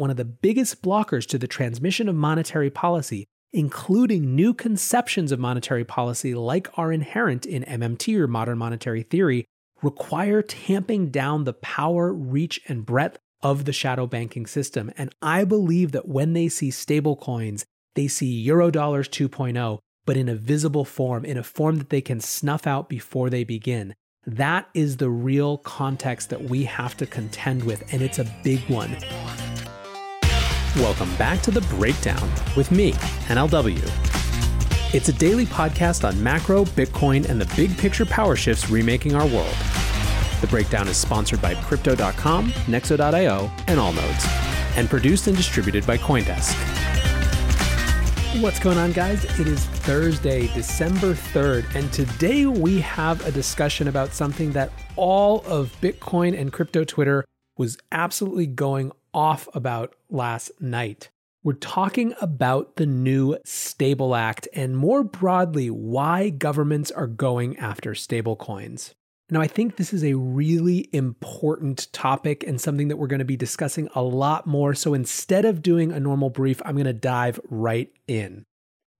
one of the biggest blockers to the transmission of monetary policy, including new conceptions of monetary policy like are inherent in MMT or modern monetary theory, require tamping down the power, reach, and breadth of the shadow banking system. And I believe that when they see stablecoins, they see Eurodollars 2.0, but in a visible form, in a form that they can snuff out before they begin. That is the real context that we have to contend with, and it's a big one. Welcome back to The Breakdown with me, NLW. It's a daily podcast on macro, Bitcoin, and the big picture power shifts remaking our world. The Breakdown is sponsored by Crypto.com, Nexo.io, and Allnodes, and produced and distributed by Coindesk. What's going on, guys? It is Thursday, December 3rd, and today we have a discussion about something that all of Bitcoin and crypto Twitter was absolutely going off about last night. We're talking about the new Stable Act and more broadly, why governments are going after stablecoins. Now, I think this is a really important topic and something that we're going to be discussing a lot more. So instead of doing a normal brief, I'm going to dive right in.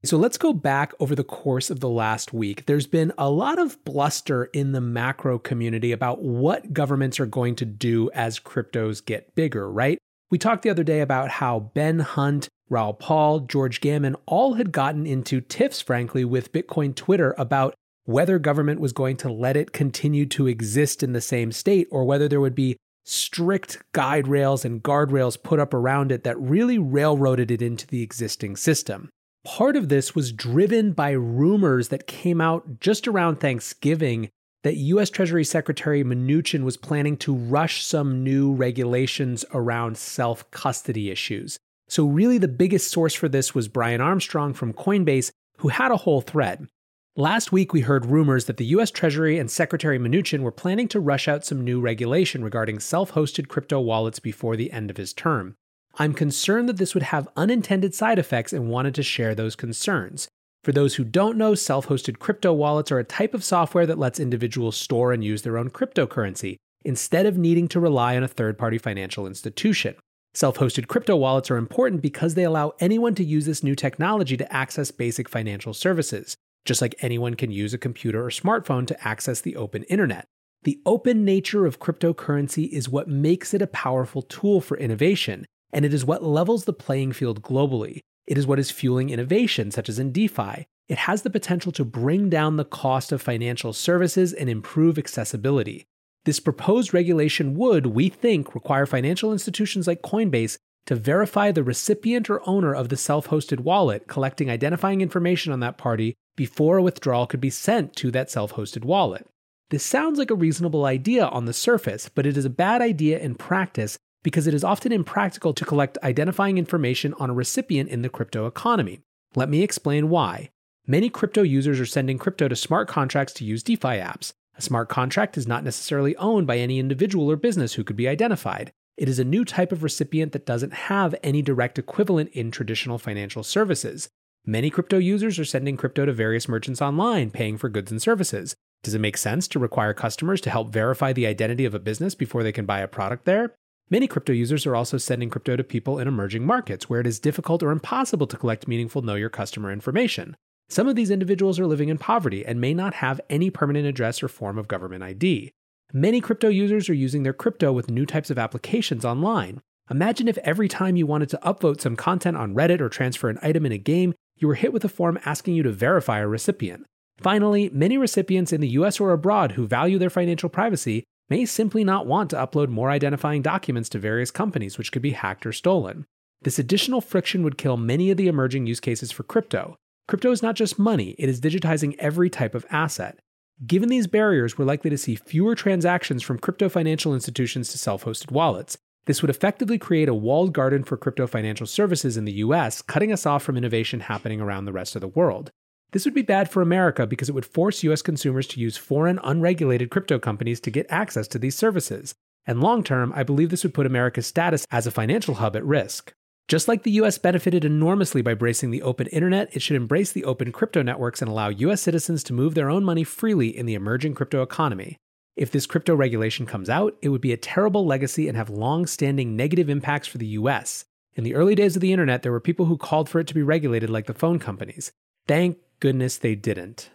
So let's go back over the course of the last week. There's been a lot of bluster in the macro community about what governments are going to do as cryptos get bigger, right? We talked the other day about how Ben Hunt, Raoul Pal, George Gammon all had gotten into tiffs, frankly, with Bitcoin Twitter about whether government was going to let it continue to exist in the same state or whether there would be strict guide rails and guardrails put up around it that really railroaded it into the existing system. Part of this was driven by rumors that came out just around Thanksgiving that US Treasury Secretary Mnuchin was planning to rush some new regulations around self custody issues. So, really, the biggest source for this was Brian Armstrong from Coinbase, who had a whole thread. Last week, we heard rumors that the US Treasury and Secretary Mnuchin were planning to rush out some new regulation regarding self hosted crypto wallets before the end of his term. I'm concerned that this would have unintended side effects and wanted to share those concerns. For those who don't know, self hosted crypto wallets are a type of software that lets individuals store and use their own cryptocurrency instead of needing to rely on a third party financial institution. Self hosted crypto wallets are important because they allow anyone to use this new technology to access basic financial services just like anyone can use a computer or smartphone to access the open internet. The open nature of cryptocurrency is what makes it a powerful tool for innovation, and it is what levels the playing field globally. It is what is fueling innovation, such as in DeFi. It has the potential to bring down the cost of financial services and improve accessibility. This proposed regulation would, we think, require financial institutions like Coinbase to verify the recipient or owner of the self hosted wallet, collecting identifying information on that party before a withdrawal could be sent to that self hosted wallet. This sounds like a reasonable idea on the surface, but it is a bad idea in practice because it is often impractical to collect identifying information on a recipient in the crypto economy. Let me explain why. Many crypto users are sending crypto to smart contracts to use DeFi apps. A smart contract is not necessarily owned by any individual or business who could be identified. It is a new type of recipient that doesn't have any direct equivalent in traditional financial services. Many crypto users are sending crypto to various merchants online, paying for goods and services. Does it make sense to require customers to help verify the identity of a business before they can buy a product there? Many crypto users are also sending crypto to people in emerging markets where it is difficult or impossible to collect meaningful know your customer information. Some of these individuals are living in poverty and may not have any permanent address or form of government ID. Many crypto users are using their crypto with new types of applications online. Imagine if every time you wanted to upvote some content on Reddit or transfer an item in a game, you were hit with a form asking you to verify a recipient. Finally, many recipients in the US or abroad who value their financial privacy may simply not want to upload more identifying documents to various companies, which could be hacked or stolen. This additional friction would kill many of the emerging use cases for crypto. Crypto is not just money, it is digitizing every type of asset. Given these barriers, we're likely to see fewer transactions from crypto financial institutions to self hosted wallets, this would effectively create a walled garden for crypto financial services in the US, cutting us off from innovation happening around the rest of the world. This would be bad for America because it would force US consumers to use foreign, unregulated crypto companies to get access to these services. And long term, I believe this would put America's status as a financial hub at risk. Just like the US benefited enormously by bracing the open internet, it should embrace the open crypto networks and allow US citizens to move their own money freely in the emerging crypto economy. If this crypto regulation comes out, it would be a terrible legacy and have long standing negative impacts for the US. In the early days of the internet, there were people who called for it to be regulated like the phone companies. Thank goodness they didn't.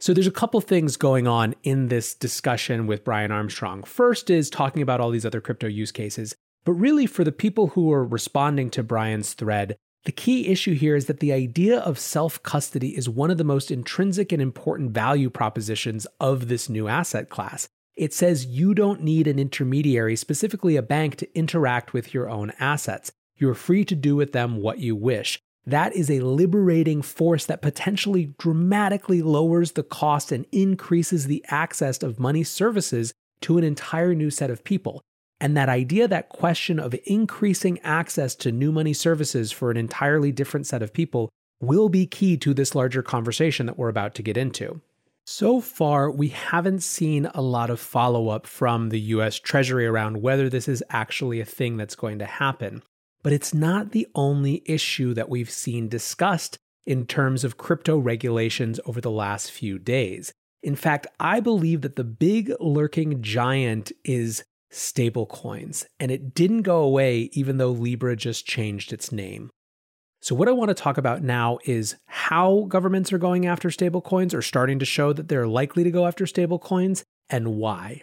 So there's a couple things going on in this discussion with Brian Armstrong. First is talking about all these other crypto use cases, but really for the people who are responding to Brian's thread, the key issue here is that the idea of self custody is one of the most intrinsic and important value propositions of this new asset class. It says you don't need an intermediary, specifically a bank, to interact with your own assets. You're free to do with them what you wish. That is a liberating force that potentially dramatically lowers the cost and increases the access of money services to an entire new set of people. And that idea, that question of increasing access to new money services for an entirely different set of people, will be key to this larger conversation that we're about to get into. So far, we haven't seen a lot of follow up from the US Treasury around whether this is actually a thing that's going to happen. But it's not the only issue that we've seen discussed in terms of crypto regulations over the last few days. In fact, I believe that the big lurking giant is stablecoins, and it didn't go away even though Libra just changed its name. So, what I want to talk about now is how governments are going after stablecoins or starting to show that they're likely to go after stablecoins and why.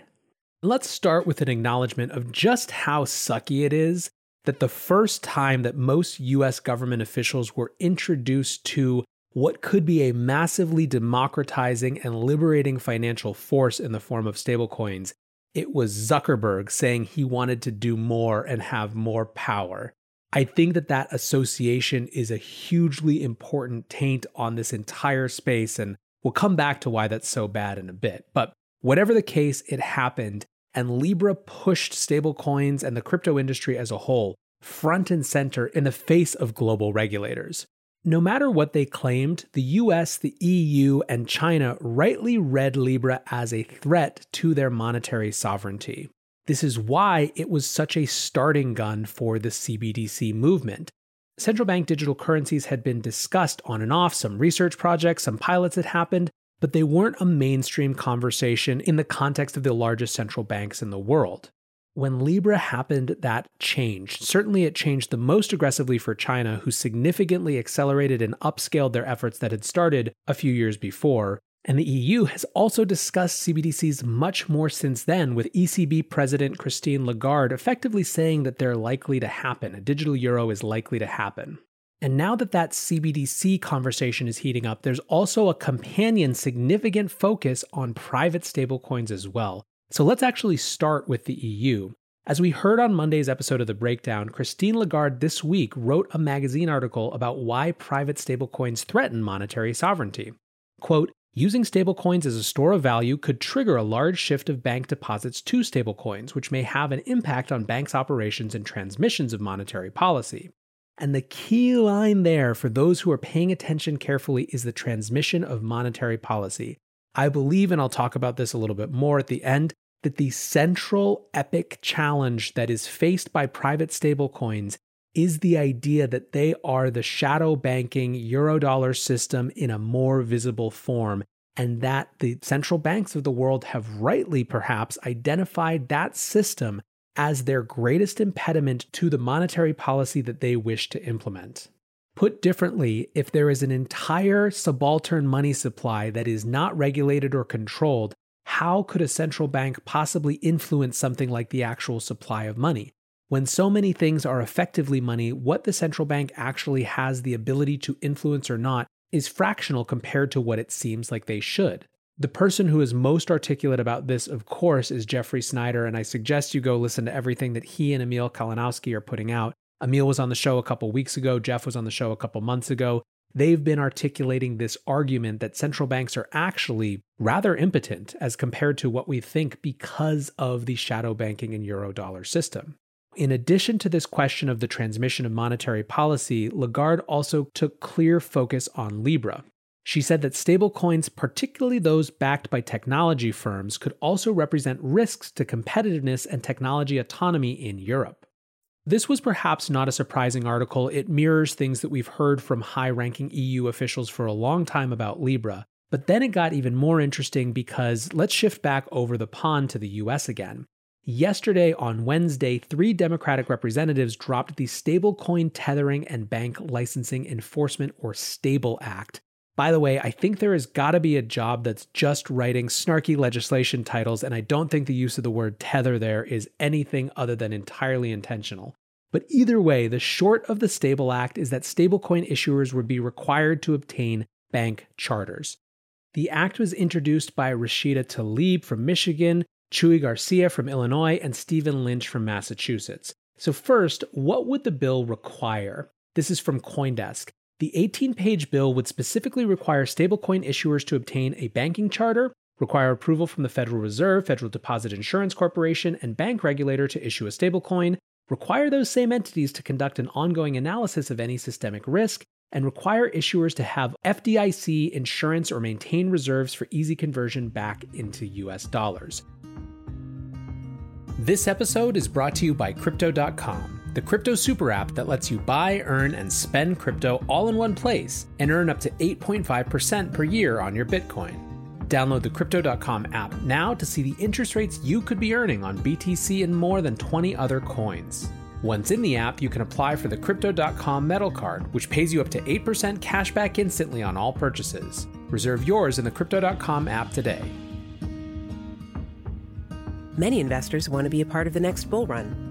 Let's start with an acknowledgement of just how sucky it is that the first time that most US government officials were introduced to what could be a massively democratizing and liberating financial force in the form of stablecoins it was Zuckerberg saying he wanted to do more and have more power. I think that that association is a hugely important taint on this entire space, and we'll come back to why that's so bad in a bit. But whatever the case, it happened, and Libra pushed stablecoins and the crypto industry as a whole front and center in the face of global regulators. No matter what they claimed, the US, the EU, and China rightly read Libra as a threat to their monetary sovereignty. This is why it was such a starting gun for the CBDC movement. Central bank digital currencies had been discussed on and off, some research projects, some pilots had happened, but they weren't a mainstream conversation in the context of the largest central banks in the world. When Libra happened, that changed. Certainly, it changed the most aggressively for China, who significantly accelerated and upscaled their efforts that had started a few years before. And the EU has also discussed CBDCs much more since then, with ECB President Christine Lagarde effectively saying that they're likely to happen. A digital euro is likely to happen. And now that that CBDC conversation is heating up, there's also a companion significant focus on private stablecoins as well. So let's actually start with the EU. As we heard on Monday's episode of The Breakdown, Christine Lagarde this week wrote a magazine article about why private stablecoins threaten monetary sovereignty. Quote, Using stablecoins as a store of value could trigger a large shift of bank deposits to stablecoins, which may have an impact on banks' operations and transmissions of monetary policy. And the key line there for those who are paying attention carefully is the transmission of monetary policy. I believe, and I'll talk about this a little bit more at the end, that the central epic challenge that is faced by private stablecoins is the idea that they are the shadow banking eurodollar system in a more visible form, and that the central banks of the world have rightly perhaps identified that system as their greatest impediment to the monetary policy that they wish to implement. Put differently, if there is an entire subaltern money supply that is not regulated or controlled, how could a central bank possibly influence something like the actual supply of money? When so many things are effectively money, what the central bank actually has the ability to influence or not is fractional compared to what it seems like they should. The person who is most articulate about this, of course, is Jeffrey Snider, and I suggest you go listen to everything that he and Emil Kalinowski are putting out. Emil was on the show a couple weeks ago, Jeff was on the show a couple months ago they've been articulating this argument that central banks are actually rather impotent as compared to what we think because of the shadow banking and eurodollar system. In addition to this question of the transmission of monetary policy, Lagarde also took clear focus on Libra. She said that stablecoins, particularly those backed by technology firms, could also represent risks to competitiveness and technology autonomy in Europe. This was perhaps not a surprising article. It mirrors things that we've heard from high ranking EU officials for a long time about Libra. But then it got even more interesting because let's shift back over the pond to the US again. Yesterday, on Wednesday, three Democratic representatives dropped the Stablecoin Tethering and Bank Licensing Enforcement or STABLE Act. By the way, I think there has got to be a job that's just writing snarky legislation titles, and I don't think the use of the word tether there is anything other than entirely intentional. But either way, the short of the Stable Act is that stablecoin issuers would be required to obtain bank charters. The act was introduced by Rashida Tlaib from Michigan, Chuy Garcia from Illinois, and Stephen Lynch from Massachusetts. So, first, what would the bill require? This is from Coindesk. The 18 page bill would specifically require stablecoin issuers to obtain a banking charter, require approval from the Federal Reserve, Federal Deposit Insurance Corporation, and bank regulator to issue a stablecoin, require those same entities to conduct an ongoing analysis of any systemic risk, and require issuers to have FDIC insurance or maintain reserves for easy conversion back into US dollars. This episode is brought to you by Crypto.com, the crypto super app that lets you buy, earn, and spend crypto all in one place and earn up to 8.5% per year on your Bitcoin. Download the Crypto.com app now to see the interest rates you could be earning on BTC and more than 20 other coins. Once in the app, you can apply for the Crypto.com Metal Card, which pays you up to 8% cashback instantly on all purchases. Reserve yours in the Crypto.com app today. Many investors want to be a part of the next bull run.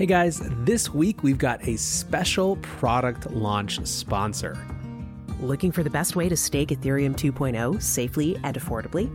Hey guys, this week we've got a special product launch sponsor. Looking for the best way to stake Ethereum 2.0 safely and affordably?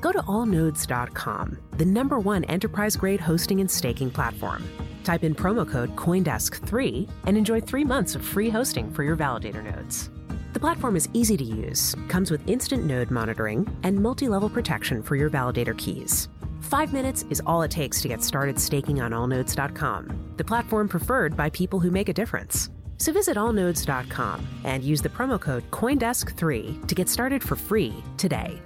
Go to allnodes.com, the number one enterprise grade hosting and staking platform. Type in promo code CoinDesk3 and enjoy three months of free hosting for your validator nodes. The platform is easy to use, comes with instant node monitoring, and multi level protection for your validator keys. Five minutes is all it takes to get started staking on allnodes.com, the platform preferred by people who make a difference. So visit allnodes.com and use the promo code CoinDesk3 to get started for free today.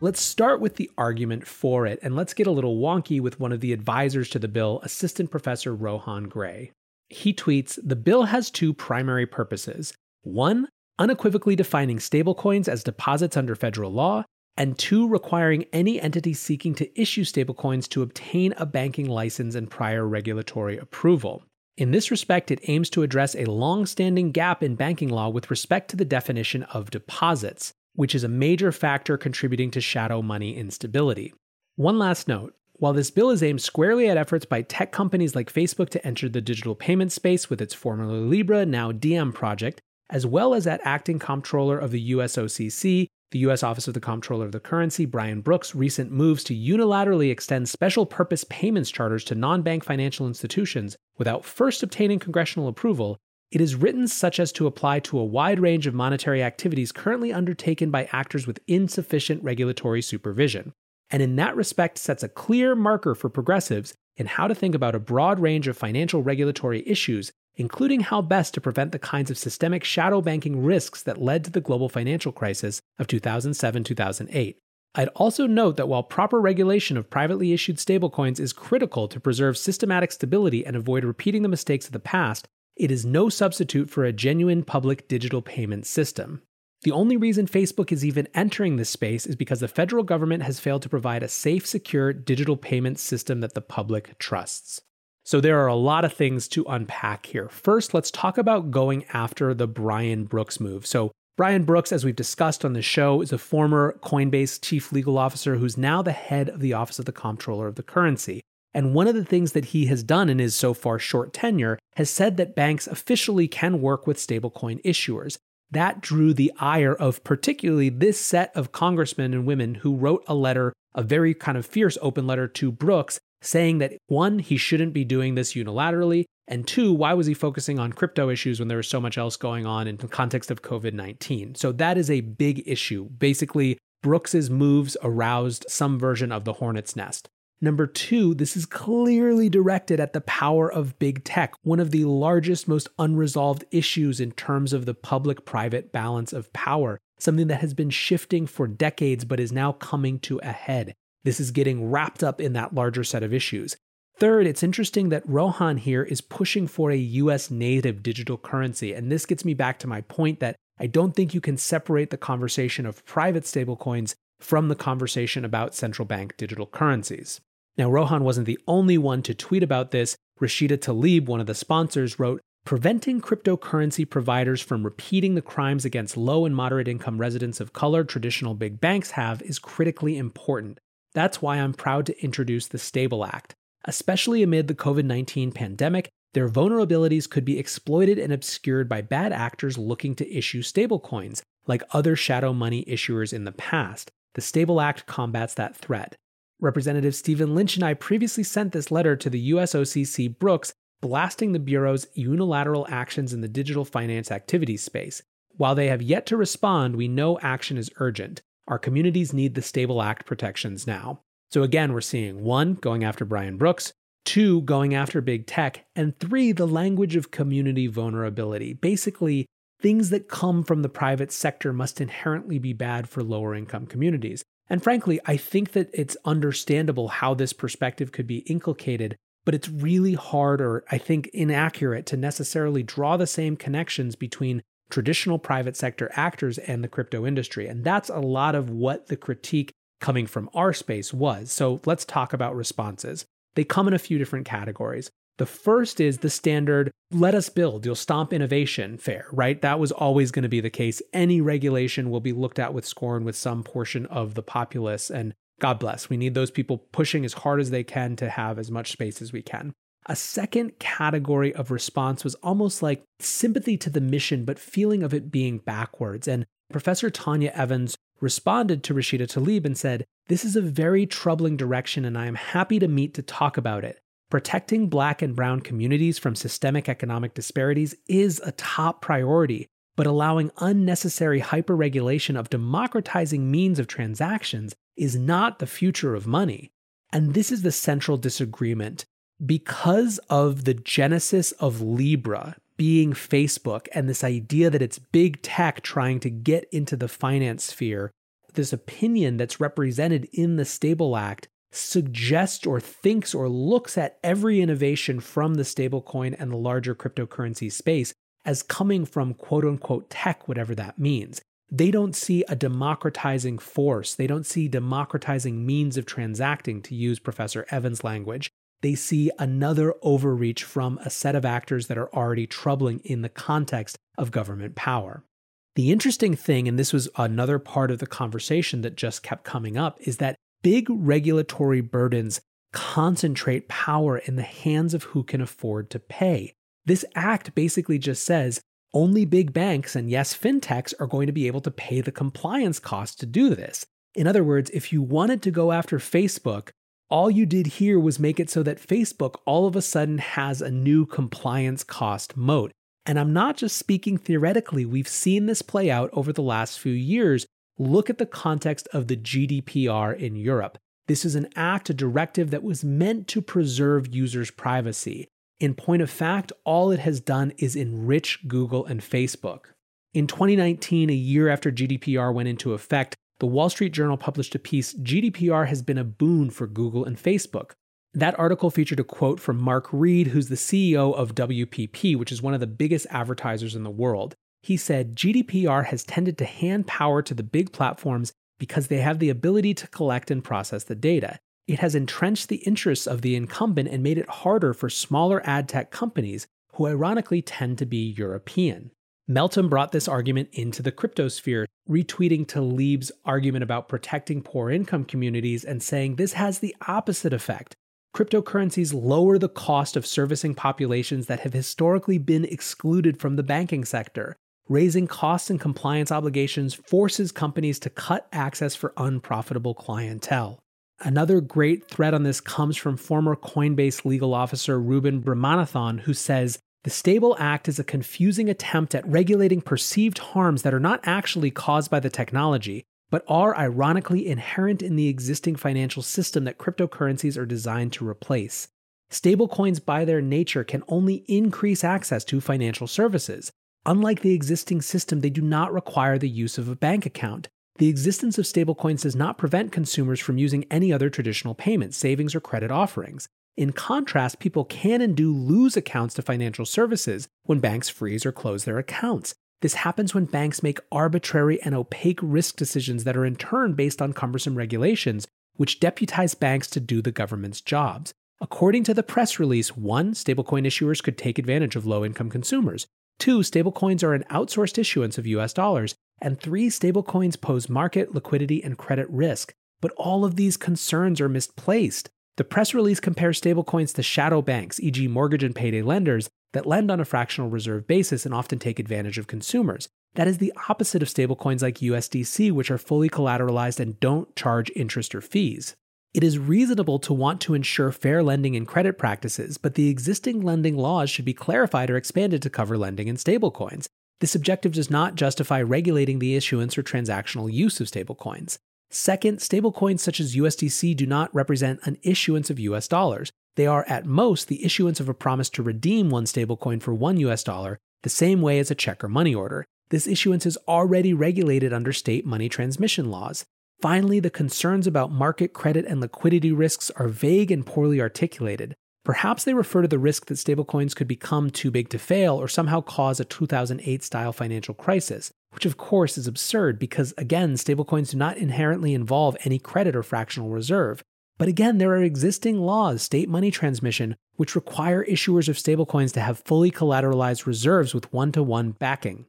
Let's start with the argument for it, and let's get a little wonky with one of the advisors to the bill, Assistant Professor Rohan Grey. He tweets The bill has two primary purposes. One, unequivocally defining stablecoins as deposits under federal law, and two, requiring any entity seeking to issue stablecoins to obtain a banking license and prior regulatory approval. In this respect, it aims to address a long standing gap in banking law with respect to the definition of deposits, which is a major factor contributing to shadow money instability. One last note while this bill is aimed squarely at efforts by tech companies like Facebook to enter the digital payment space with its formerly Libra, now Diem project, as well as at acting comptroller of the USOCC, the U.S. Office of the Comptroller of the Currency, Brian Brooks' recent moves to unilaterally extend special purpose payments charters to non bank financial institutions without first obtaining congressional approval, it is written such as to apply to a wide range of monetary activities currently undertaken by actors with insufficient regulatory supervision. And in that respect, sets a clear marker for progressives in how to think about a broad range of financial regulatory issues including how best to prevent the kinds of systemic shadow banking risks that led to the global financial crisis of 2007 2008. I'd also note that while proper regulation of privately issued stablecoins is critical to preserve systematic stability and avoid repeating the mistakes of the past, it is no substitute for a genuine public digital payment system. The only reason Facebook is even entering this space is because the federal government has failed to provide a safe, secure digital payment system that the public trusts. So there are a lot of things to unpack here. First, let's talk about going after the Brian Brooks move. So Brian Brooks, as we've discussed on the show, is a former Coinbase chief legal officer who's now the head of the Office of the Comptroller of the Currency. And one of the things that he has done in his so far short tenure has said that banks officially can work with stablecoin issuers. That drew the ire of particularly this set of congressmen and women who wrote a letter, a very kind of fierce open letter to Brooks, saying that one, he shouldn't be doing this unilaterally, and two, why was he focusing on crypto issues when there was so much else going on in the context of COVID 19? So that is a big issue. Basically, Brooks's moves aroused some version of the hornet's nest. Number two, this is clearly directed at the power of big tech, one of the largest, most unresolved issues in terms of the public private balance of power, something that has been shifting for decades but is now coming to a head. This is getting wrapped up in that larger set of issues. Third, it's interesting that Rohan here is pushing for a US native digital currency. And this gets me back to my point that I don't think you can separate the conversation of private stablecoins from the conversation about central bank digital currencies. Now, Rohan wasn't the only one to tweet about this. Rashida Tlaib, one of the sponsors, wrote Preventing cryptocurrency providers from repeating the crimes against low and moderate income residents of color traditional big banks have is critically important. That's why I'm proud to introduce the Stable Act. Especially amid the COVID 19 pandemic, their vulnerabilities could be exploited and obscured by bad actors looking to issue stablecoins, like other shadow money issuers in the past. The Stable Act combats that threat. Representative Stephen Lynch and I previously sent this letter to the USOCC Brooks, blasting the Bureau's unilateral actions in the digital finance activities space. While they have yet to respond, we know action is urgent. Our communities need the Stable Act protections now. So again, we're seeing one, going after Brian Brooks, two, going after big tech, and three, the language of community vulnerability. Basically, things that come from the private sector must inherently be bad for lower income communities. And frankly, I think that it's understandable how this perspective could be inculcated, but it's really hard or I think inaccurate to necessarily draw the same connections between traditional private sector actors and the crypto industry. And that's a lot of what the critique coming from our space was. So let's talk about responses. They come in a few different categories. The first is the standard, let us build, you'll stomp innovation fair, right? That was always going to be the case. Any regulation will be looked at with scorn with some portion of the populace. And God bless, we need those people pushing as hard as they can to have as much space as we can. A second category of response was almost like sympathy to the mission, but feeling of it being backwards. And Professor Tanya Evans responded to Rashida Tlaib and said, This is a very troubling direction, and I am happy to meet to talk about it. Protecting Black and Brown communities from systemic economic disparities is a top priority, but allowing unnecessary hyperregulation of democratizing means of transactions is not the future of money. And this is the central disagreement. Because of the genesis of Libra being Facebook and this idea that it's big tech trying to get into the finance sphere, this opinion that's represented in the Stable Act suggests or thinks or looks at every innovation from the stablecoin and the larger cryptocurrency space as coming from quote unquote tech, whatever that means. They don't see a democratizing force. They don't see democratizing means of transacting, to use Professor Evans' language they see another overreach from a set of actors that are already troubling in the context of government power. The interesting thing, and this was another part of the conversation that just kept coming up, is that big regulatory burdens concentrate power in the hands of who can afford to pay. This act basically just says only big banks and yes, fintechs are going to be able to pay the compliance costs to do this. In other words, if you wanted to go after Facebook, all you did here was make it so that Facebook all of a sudden has a new compliance cost moat. And I'm not just speaking theoretically, we've seen this play out over the last few years. Look at the context of the GDPR in Europe. This is an act, a directive that was meant to preserve users' privacy. In point of fact, all it has done is enrich Google and Facebook. In 2019, a year after GDPR went into effect, the Wall Street Journal published a piece GDPR has been a boon for Google and Facebook. That article featured a quote from Mark Reed, who's the CEO of WPP, which is one of the biggest advertisers in the world. He said GDPR has tended to hand power to the big platforms because they have the ability to collect and process the data. It has entrenched the interests of the incumbent and made it harder for smaller ad tech companies, who ironically tend to be European. Meltem brought this argument into the cryptosphere, retweeting Tlaib's argument about protecting poor income communities and saying this has the opposite effect. Cryptocurrencies lower the cost of servicing populations that have historically been excluded from the banking sector. Raising costs and compliance obligations forces companies to cut access for unprofitable clientele. Another great thread on this comes from former Coinbase legal officer Ruben Bramanathan, who says the Stable Act is a confusing attempt at regulating perceived harms that are not actually caused by the technology, but are ironically inherent in the existing financial system that cryptocurrencies are designed to replace. Stablecoins, by their nature, can only increase access to financial services. Unlike the existing system, they do not require the use of a bank account. The existence of stablecoins does not prevent consumers from using any other traditional payment, savings, or credit offerings. In contrast, people can and do lose accounts to financial services when banks freeze or close their accounts. This happens when banks make arbitrary and opaque risk decisions that are in turn based on cumbersome regulations, which deputize banks to do the government's jobs. According to the press release, one, stablecoin issuers could take advantage of low income consumers. Two, stablecoins are an outsourced issuance of US dollars. And three, stablecoins pose market, liquidity, and credit risk. But all of these concerns are misplaced. The press release compares stablecoins to shadow banks, e.g., mortgage and payday lenders, that lend on a fractional reserve basis and often take advantage of consumers. That is the opposite of stablecoins like USDC, which are fully collateralized and don't charge interest or fees. It is reasonable to want to ensure fair lending and credit practices, but the existing lending laws should be clarified or expanded to cover lending in stablecoins. This objective does not justify regulating the issuance or transactional use of stablecoins. Second, stablecoins such as USDC do not represent an issuance of US dollars. They are at most the issuance of a promise to redeem one stablecoin for one US dollar, the same way as a check or money order. This issuance is already regulated under state money transmission laws. Finally, the concerns about market credit and liquidity risks are vague and poorly articulated. Perhaps they refer to the risk that stablecoins could become too big to fail or somehow cause a 2008 style financial crisis, which of course is absurd because, again, stablecoins do not inherently involve any credit or fractional reserve. But again, there are existing laws, state money transmission, which require issuers of stablecoins to have fully collateralized reserves with one to one backing.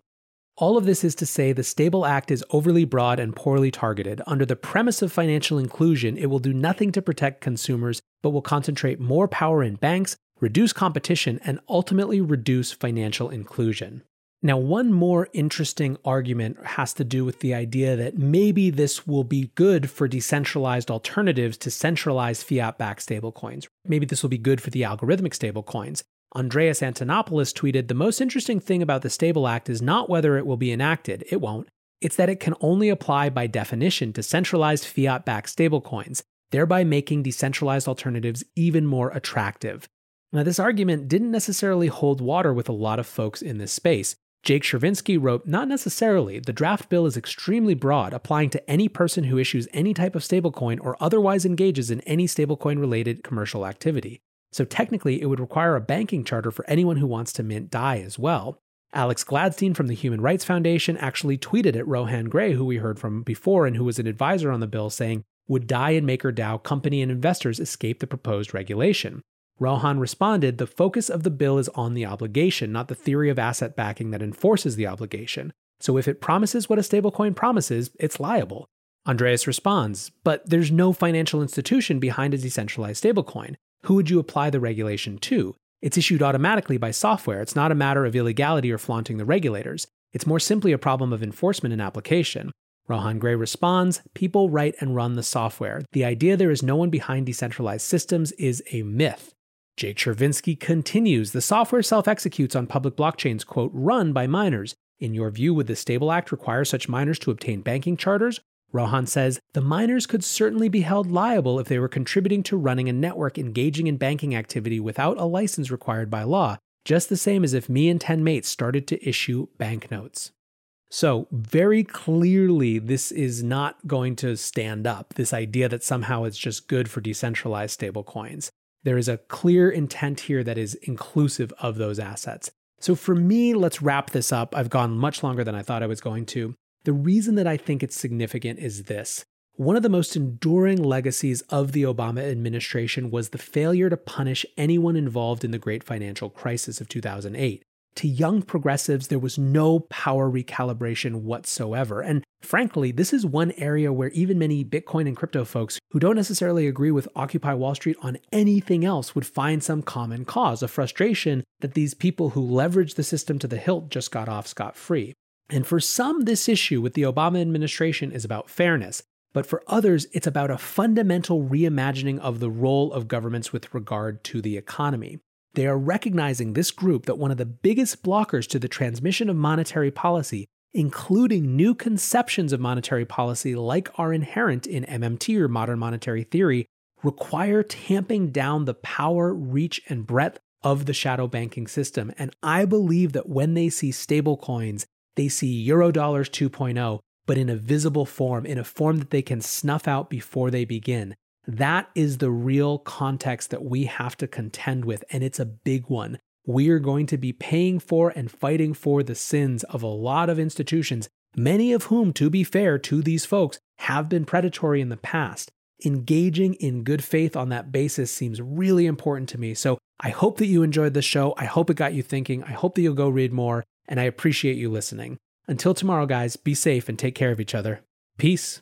All of this is to say the Stable Act is overly broad and poorly targeted. Under the premise of financial inclusion, it will do nothing to protect consumers, but will concentrate more power in banks, reduce competition, and ultimately reduce financial inclusion. Now, one more interesting argument has to do with the idea that maybe this will be good for decentralized alternatives to centralized fiat backed stablecoins. Maybe this will be good for the algorithmic stablecoins. Andreas Antonopoulos tweeted The most interesting thing about the Stable Act is not whether it will be enacted, it won't. It's that it can only apply by definition to centralized fiat backed stablecoins, thereby making decentralized alternatives even more attractive. Now, this argument didn't necessarily hold water with a lot of folks in this space. Jake Chervinsky wrote, Not necessarily. The draft bill is extremely broad, applying to any person who issues any type of stablecoin or otherwise engages in any stablecoin related commercial activity. So technically, it would require a banking charter for anyone who wants to mint DAI as well. Alex Gladstein from the Human Rights Foundation actually tweeted at Rohan Grey, who we heard from before and who was an advisor on the bill, saying, Would DAI and MakerDAO company and investors escape the proposed regulation? Rohan responded, The focus of the bill is on the obligation, not the theory of asset backing that enforces the obligation. So if it promises what a stablecoin promises, it's liable. Andreas responds, But there's no financial institution behind a decentralized stablecoin who would you apply the regulation to? It's issued automatically by software. It's not a matter of illegality or flaunting the regulators. It's more simply a problem of enforcement and application. Rohan Grey responds People write and run the software. The idea there is no one behind decentralized systems is a myth. Jake Chervinsky continues The software self executes on public blockchains, quote, run by miners. In your view, would the Stable Act require such miners to obtain banking charters? Rohan says the miners could certainly be held liable if they were contributing to running a network engaging in banking activity without a license required by law, just the same as if me and 10 mates started to issue banknotes. So, very clearly, this is not going to stand up, this idea that somehow it's just good for decentralized stablecoins. There is a clear intent here that is inclusive of those assets. So, for me, let's wrap this up. I've gone much longer than I thought I was going to. The reason that I think it's significant is this. One of the most enduring legacies of the Obama administration was the failure to punish anyone involved in the great financial crisis of 2008. To young progressives, there was no power recalibration whatsoever. And frankly, this is one area where even many Bitcoin and crypto folks who don't necessarily agree with Occupy Wall Street on anything else would find some common cause, a frustration that these people who leveraged the system to the hilt just got off scot free. And for some, this issue with the Obama administration is about fairness, but for others, it's about a fundamental reimagining of the role of governments with regard to the economy. They are recognizing this group that one of the biggest blockers to the transmission of monetary policy including new conceptions of monetary policy like are inherent in MMT or modern monetary theory, require tamping down the power, reach, and breadth of the shadow banking system. And I believe that when they see stablecoins, they see Eurodollars 2.0, but in a visible form, in a form that they can snuff out before they begin. That is the real context that we have to contend with, and it's a big one. We are going to be paying for and fighting for the sins of a lot of institutions, many of whom, to be fair to these folks, have been predatory in the past. Engaging in good faith on that basis seems really important to me. So I hope that you enjoyed the show. I hope it got you thinking. I hope that you'll go read more, and I appreciate you listening. Until tomorrow, guys, be safe and take care of each other. Peace.